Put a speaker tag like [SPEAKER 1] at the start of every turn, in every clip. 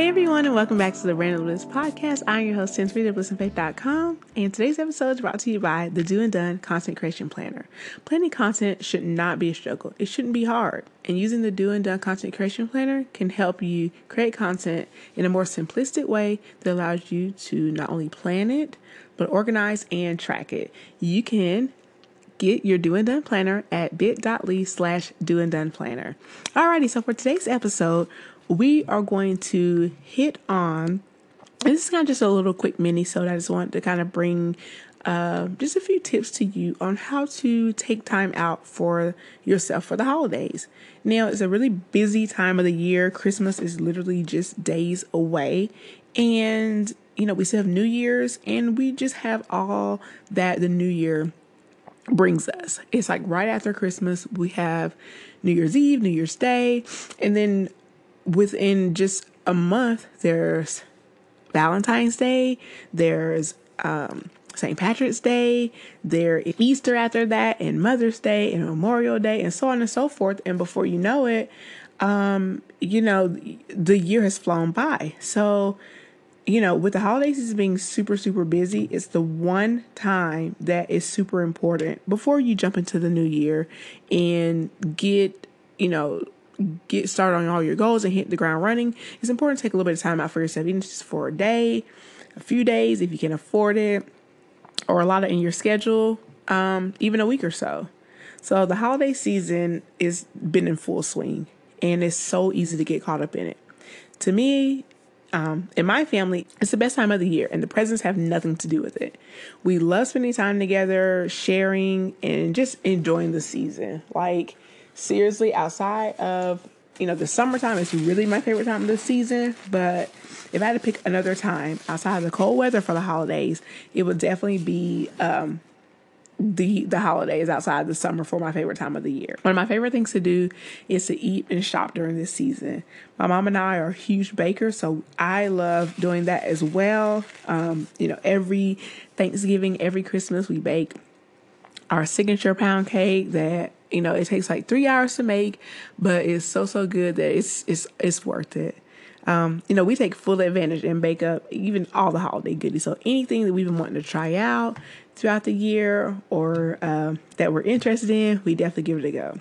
[SPEAKER 1] Hey everyone, and welcome back to the Random Bliss Podcast. I'm your host, Reed of BlissandFaith.com, and today's episode is brought to you by the Do and Done Content Creation Planner. Planning content should not be a struggle. It shouldn't be hard. And using the Do and Done Content Creation Planner can help you create content in a more simplistic way that allows you to not only plan it, but organize and track it. You can get your do and done planner at bit.ly slash do and done planner. Alrighty, so for today's episode, we are going to hit on, this is kind of just a little quick mini so I just want to kind of bring uh, just a few tips to you on how to take time out for yourself for the holidays. Now, it's a really busy time of the year. Christmas is literally just days away. And, you know, we still have New Year's and we just have all that the new year brings us. It's like right after Christmas, we have New Year's Eve, New Year's Day, and then within just a month, there's Valentine's Day, there's um, St. Patrick's Day, there is Easter after that, and Mother's Day, and Memorial Day, and so on and so forth. And before you know it, um, you know, the year has flown by. So, you know, with the holiday season being super, super busy, it's the one time that is super important before you jump into the new year and get, you know, get started on all your goals and hit the ground running, it's important to take a little bit of time out for yourself, even just for a day, a few days if you can afford it, or a lot of in your schedule, um, even a week or so. So the holiday season is been in full swing, and it's so easy to get caught up in it. To me, um, in my family, it's the best time of the year, and the presents have nothing to do with it. We love spending time together, sharing, and just enjoying the season. Like seriously, outside of you know the summertime is really my favorite time of the season, but if I had to pick another time outside of the cold weather for the holidays, it would definitely be um, the the holidays outside the summer for my favorite time of the year. One of my favorite things to do is to eat and shop during this season. My mom and I are huge bakers, so I love doing that as well. Um, you know, every Thanksgiving, every Christmas, we bake our signature pound cake that you know, it takes like three hours to make, but it's so so good that it's it's it's worth it. Um, you know, we take full advantage and bake up even all the holiday goodies. So anything that we've been wanting to try out throughout the year or uh, that we're interested in, we definitely give it a go.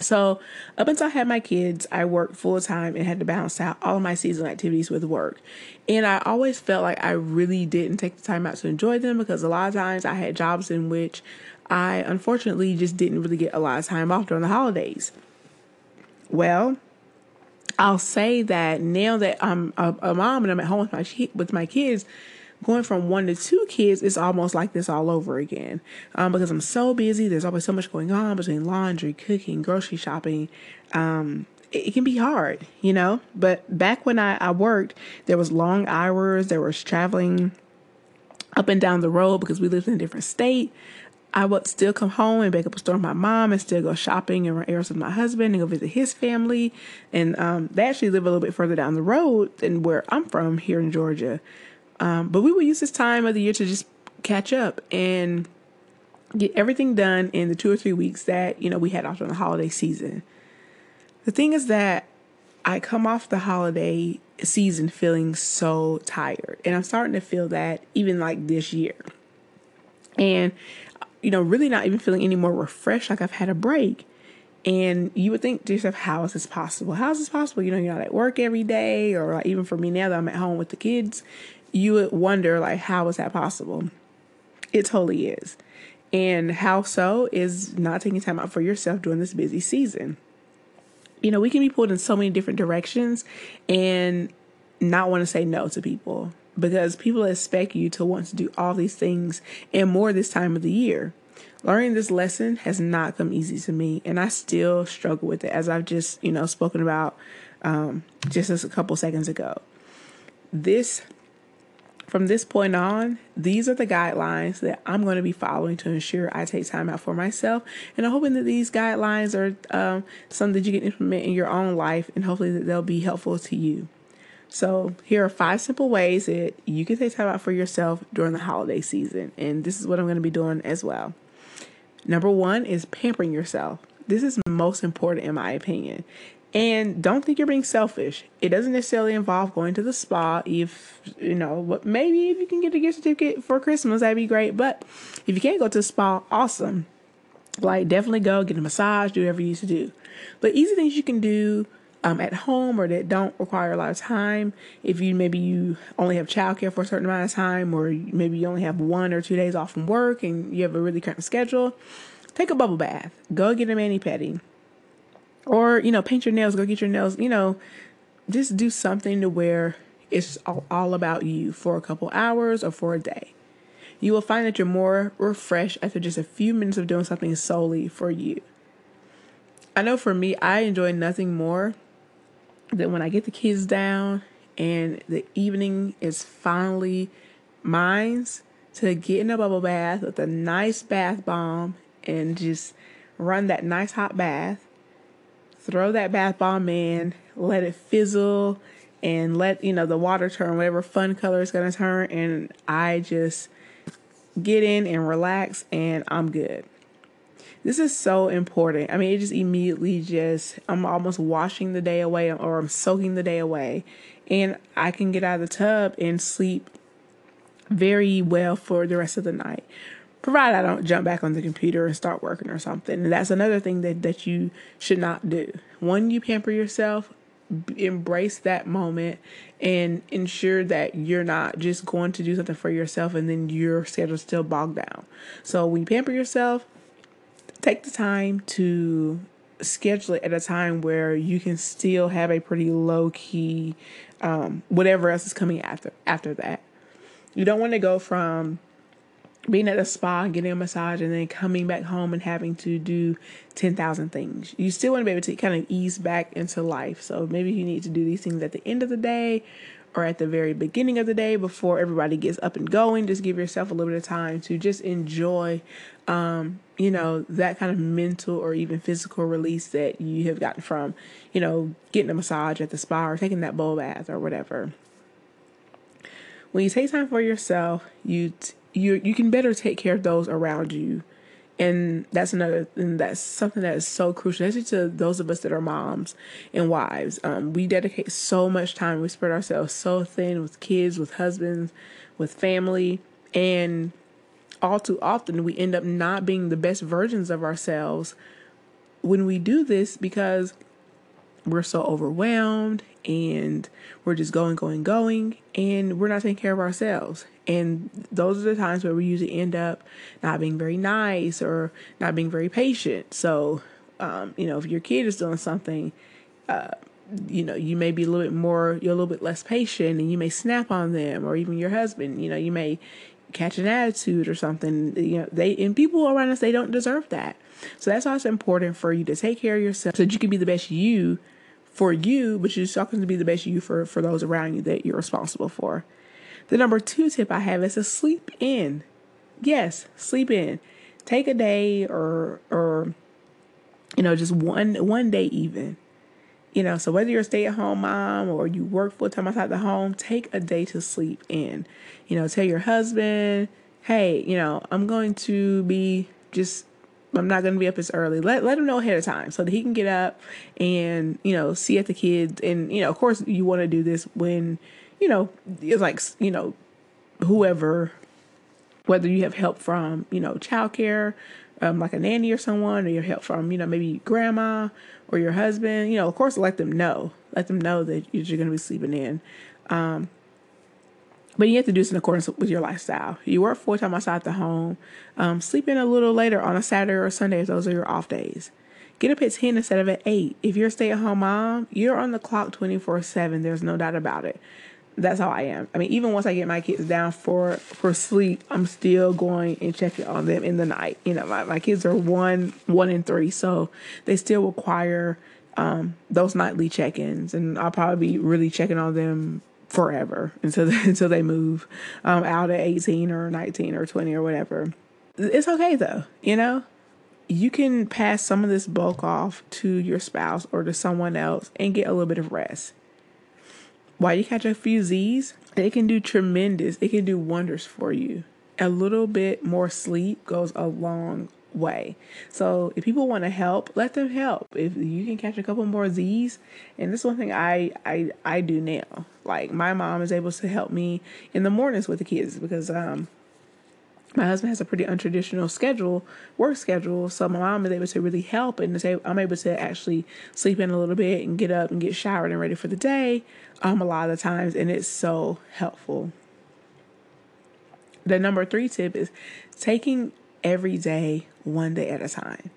[SPEAKER 1] So, up until I had my kids, I worked full time and had to balance out all of my seasonal activities with work. And I always felt like I really didn't take the time out to enjoy them because a lot of times I had jobs in which I unfortunately just didn't really get a lot of time off during the holidays. Well, I'll say that now that I'm a, a mom and I'm at home with my with my kids, going from one to two kids is almost like this all over again. Um, because I'm so busy, there's always so much going on between laundry, cooking, grocery shopping. Um, it, it can be hard, you know. But back when I, I worked, there was long hours. There was traveling up and down the road because we lived in a different state. I would still come home and bake up a store with my mom and still go shopping and run errands with my husband and go visit his family. And um, they actually live a little bit further down the road than where I'm from here in Georgia. Um, but we would use this time of the year to just catch up and get everything done in the two or three weeks that, you know, we had off during the holiday season. The thing is that I come off the holiday season feeling so tired. And I'm starting to feel that even like this year. And you know, really not even feeling any more refreshed, like I've had a break. And you would think to yourself, how is this possible? How is this possible? You know, you're not at work every day, or like even for me now that I'm at home with the kids, you would wonder, like, how is that possible? It totally is. And how so is not taking time out for yourself during this busy season. You know, we can be pulled in so many different directions and not want to say no to people because people expect you to want to do all these things and more this time of the year. Learning this lesson has not come easy to me, and I still struggle with it, as I've just, you know, spoken about um, just a couple seconds ago. This, from this point on, these are the guidelines that I'm going to be following to ensure I take time out for myself, and I'm hoping that these guidelines are um, something that you can implement in your own life, and hopefully that they'll be helpful to you. So, here are five simple ways that you can take time out for yourself during the holiday season. And this is what I'm going to be doing as well. Number one is pampering yourself. This is most important, in my opinion. And don't think you're being selfish. It doesn't necessarily involve going to the spa. If you know, what maybe if you can get a gift certificate for Christmas, that'd be great. But if you can't go to the spa, awesome. Like definitely go get a massage, do whatever you need to do. But easy things you can do um, at home or that don't require a lot of time. If you maybe you only have childcare for a certain amount of time, or maybe you only have one or two days off from work and you have a really cramped schedule, take a bubble bath. Go get a mani pedi, or you know paint your nails. Go get your nails. You know, just do something to where it's all, all about you for a couple hours or for a day. You will find that you're more refreshed after just a few minutes of doing something solely for you. I know for me, I enjoy nothing more than when I get the kids down and the evening is finally mine's to get in a bubble bath with a nice bath bomb and just run that nice hot bath. Throw that bath bomb in, let it fizzle, and let you know the water turn whatever fun color it's gonna turn, and I just get in and relax, and I'm good. This is so important. I mean, it just immediately just, I'm almost washing the day away or I'm soaking the day away. And I can get out of the tub and sleep very well for the rest of the night. Provided I don't jump back on the computer and start working or something. And that's another thing that, that you should not do. When you pamper yourself, embrace that moment and ensure that you're not just going to do something for yourself and then your schedule's still bogged down. So when you pamper yourself, take the time to schedule it at a time where you can still have a pretty low key um, whatever else is coming after after that. You don't want to go from being at a spa and getting a massage and then coming back home and having to do 10,000 things. You still want to be able to kind of ease back into life. So maybe you need to do these things at the end of the day or at the very beginning of the day before everybody gets up and going. Just give yourself a little bit of time to just enjoy, um, you know, that kind of mental or even physical release that you have gotten from, you know, getting a massage at the spa or taking that bowl bath or whatever. When you take time for yourself, you t- you you can better take care of those around you. And that's another and that's something that is so crucial especially to those of us that are moms and wives. Um, we dedicate so much time we spread ourselves so thin with kids with husbands with family and all too often we end up not being the best versions of ourselves when we do this because we're so overwhelmed and we're just going, going, going, and we're not taking care of ourselves. And those are the times where we usually end up not being very nice or not being very patient. So, um, you know, if your kid is doing something, uh, you know, you may be a little bit more, you're a little bit less patient and you may snap on them or even your husband, you know, you may catch an attitude or something. You know, they, and people around us, they don't deserve that. So that's why it's important for you to take care of yourself so that you can be the best you for you, but you're talking to be the best you for, for those around you that you're responsible for. The number two tip I have is to sleep in. Yes, sleep in. Take a day or or you know, just one one day even. You know, so whether you're a stay-at-home mom or you work full-time outside the home, take a day to sleep in. You know, tell your husband, hey, you know, I'm going to be just I'm not to be up as early. Let let him know ahead of time so that he can get up and you know see at the kids. And you know, of course, you want to do this when you know it's like you know whoever, whether you have help from you know childcare, um, like a nanny or someone, or your help from you know maybe grandma or your husband. You know, of course, let them know. Let them know that you're to be sleeping in. Um, but you have to do this in accordance with your lifestyle. You work full time outside the home. Um, sleep in a little later on a Saturday or Sunday if those are your off days. Get up at 10 instead of at 8. If you're a stay at home mom, you're on the clock 24 7. There's no doubt about it. That's how I am. I mean, even once I get my kids down for, for sleep, I'm still going and checking on them in the night. You know, my, my kids are one, one and three, so they still require um, those nightly check ins. And I'll probably be really checking on them forever until until they move um, out at 18 or 19 or 20 or whatever. It's okay though, you know? You can pass some of this bulk off to your spouse or to someone else and get a little bit of rest. While you catch a few Z's, it can do tremendous, it can do wonders for you. A little bit more sleep goes a long way. So if people want to help, let them help. If you can catch a couple more Z's, and this is one thing I I I do now. Like my mom is able to help me in the mornings with the kids because um my husband has a pretty untraditional schedule, work schedule. So my mom is able to really help and I'm able to actually sleep in a little bit and get up and get showered and ready for the day. Um, a lot of times, and it's so helpful. The number three tip is taking every day one day at a time.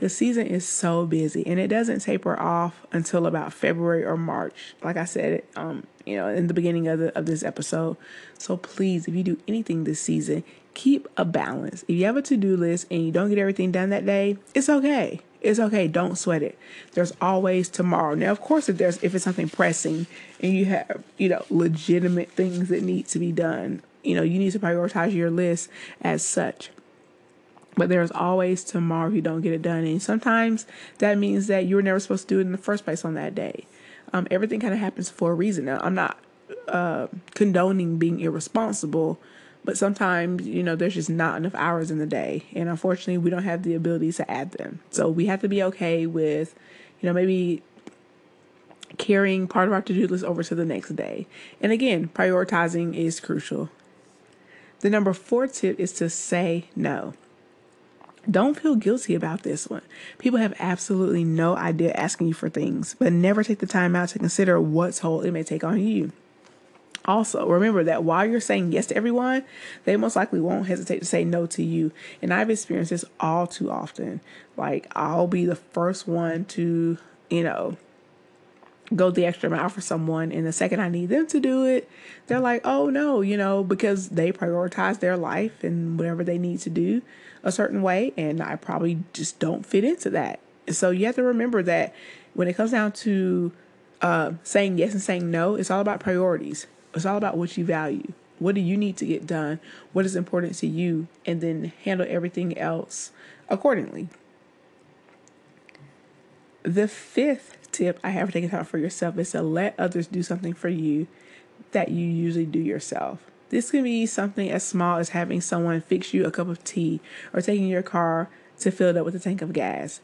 [SPEAKER 1] The season is so busy and it doesn't taper off until about February or March. Like I said, um, you know, in the beginning of the, of this episode. So please, if you do anything this season, keep a balance. If you have a to-do list and you don't get everything done that day, it's okay. It's okay. Don't sweat it. There's always tomorrow. Now, of course, if there's if it's something pressing and you have, you know, legitimate things that need to be done, you know, you need to prioritize your list as such. But there's always tomorrow if you don't get it done. And sometimes that means that you were never supposed to do it in the first place on that day. Um, everything kind of happens for a reason. Now, I'm not uh, condoning being irresponsible, but sometimes, you know, there's just not enough hours in the day. And unfortunately, we don't have the ability to add them. So we have to be okay with, you know, maybe carrying part of our to do list over to the next day. And again, prioritizing is crucial. The number four tip is to say no. Don't feel guilty about this one. People have absolutely no idea asking you for things, but never take the time out to consider what toll it may take on you. Also, remember that while you're saying yes to everyone, they most likely won't hesitate to say no to you. And I've experienced this all too often. Like, I'll be the first one to, you know, go the extra mile for someone and the second I need them to do it, they're like, "Oh no," you know, because they prioritize their life and whatever they need to do a certain way and I probably just don't fit into that. So you have to remember that when it comes down to uh, saying yes and saying no, it's all about priorities. It's all about what you value. What do you need to get done? What is important to you? And then handle everything else accordingly. The fifth tip I have taking time for yourself is to let others do something for you that you usually do yourself. This can be something as small as having someone fix you a cup of tea or taking your car to fill it up with a tank of gas.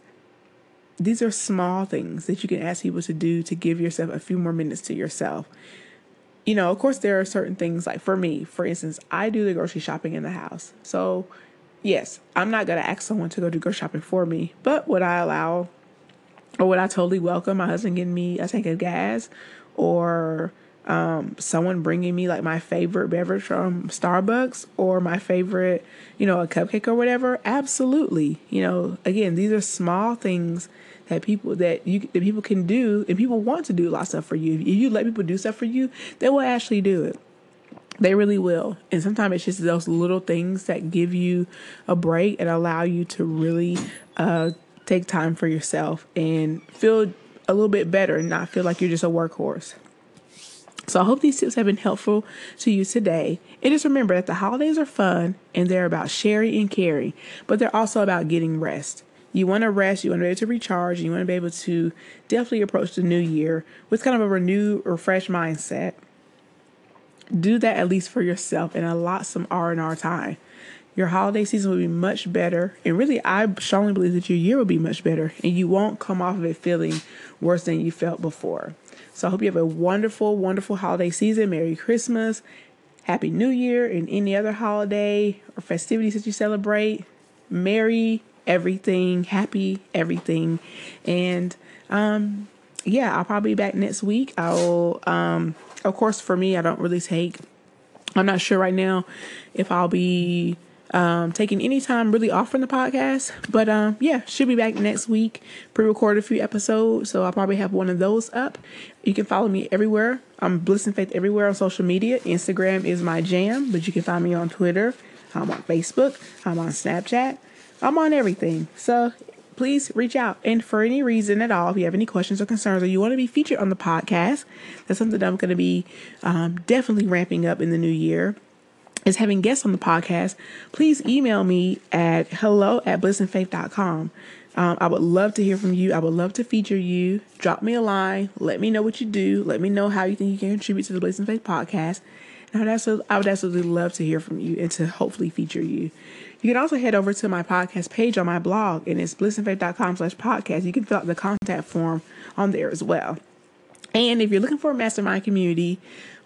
[SPEAKER 1] These are small things that you can ask people to do to give yourself a few more minutes to yourself. You know, of course, there are certain things like for me, for instance, I do the grocery shopping in the house. So, yes, I'm not going to ask someone to go do grocery shopping for me, but would I allow or would I totally welcome my husband getting me a tank of gas or um, someone bringing me like my favorite beverage from Starbucks or my favorite, you know, a cupcake or whatever? Absolutely. You know, again, these are small things that people that you that people can do and people want to do a lot of stuff for you. If you let people do stuff for you, they will actually do it. They really will. And sometimes it's just those little things that give you a break and allow you to really uh, take time for yourself and feel a little bit better and not feel like you're just a workhorse. So I hope these tips have been helpful to you today. And just remember that the holidays are fun and they're about sharing and caring, but they're also about getting rest. You want to rest, you want to be able to recharge, and you want to be able to definitely approach the new year with kind of a renewed or fresh mindset. Do that at least for yourself and allot some R&R time your holiday season will be much better. And really, I strongly believe that your year will be much better and you won't come off of it feeling worse than you felt before. So I hope you have a wonderful, wonderful holiday season. Merry Christmas, Happy New Year, and any other holiday or festivities that you celebrate. Merry everything, happy everything. And um, yeah, I'll probably be back next week. I'll, um, of course, for me, I don't really take, I'm not sure right now if I'll be um, taking any time really off from the podcast. But um, yeah, should be back next week. Pre-recorded a few episodes, so I'll probably have one of those up. You can follow me everywhere. I'm Bliss and Faith everywhere on social media. Instagram is my jam, but you can find me on Twitter. I'm on Facebook. I'm on Snapchat. I'm on everything. So please reach out. And for any reason at all, if you have any questions or concerns or you want to be featured on the podcast, that's something that I'm going to be um, definitely ramping up in the new year is having guests on the podcast, please email me at hello at blissandfaith.com. Um, I would love to hear from you. I would love to feature you. Drop me a line. Let me know what you do. Let me know how you think you can contribute to the Bliss and Faith podcast. And I would, absolutely, I would absolutely love to hear from you and to hopefully feature you. You can also head over to my podcast page on my blog, and it's blissandfaith.com slash podcast. You can fill out the contact form on there as well. And if you're looking for a mastermind community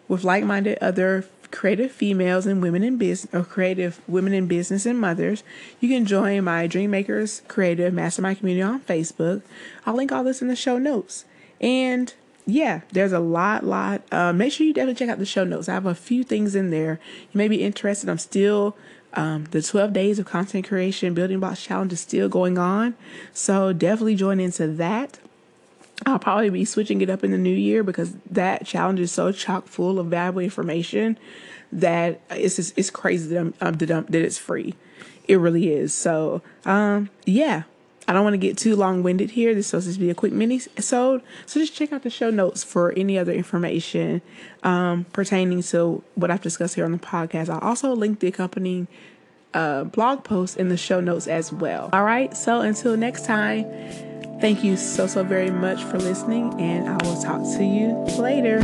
[SPEAKER 1] with like-minded other creative females and women in business or creative women in business and mothers, you can join my Dream Makers Creative Mastermind community on Facebook. I'll link all this in the show notes. And yeah, there's a lot, lot. Uh, make sure you definitely check out the show notes. I have a few things in there. You may be interested. I'm still um, the 12 days of content creation building blocks challenge is still going on. So definitely join into that. I'll probably be switching it up in the new year because that challenge is so chock full of valuable information that it's just, it's crazy that, I'm, that, I'm, that it's free. It really is. So, um, yeah, I don't want to get too long winded here. This is supposed to be a quick mini episode. So just check out the show notes for any other information um, pertaining to what I've discussed here on the podcast. I'll also link the accompanying uh, blog post in the show notes as well. All right. So until next time. Thank you so, so very much for listening, and I will talk to you later.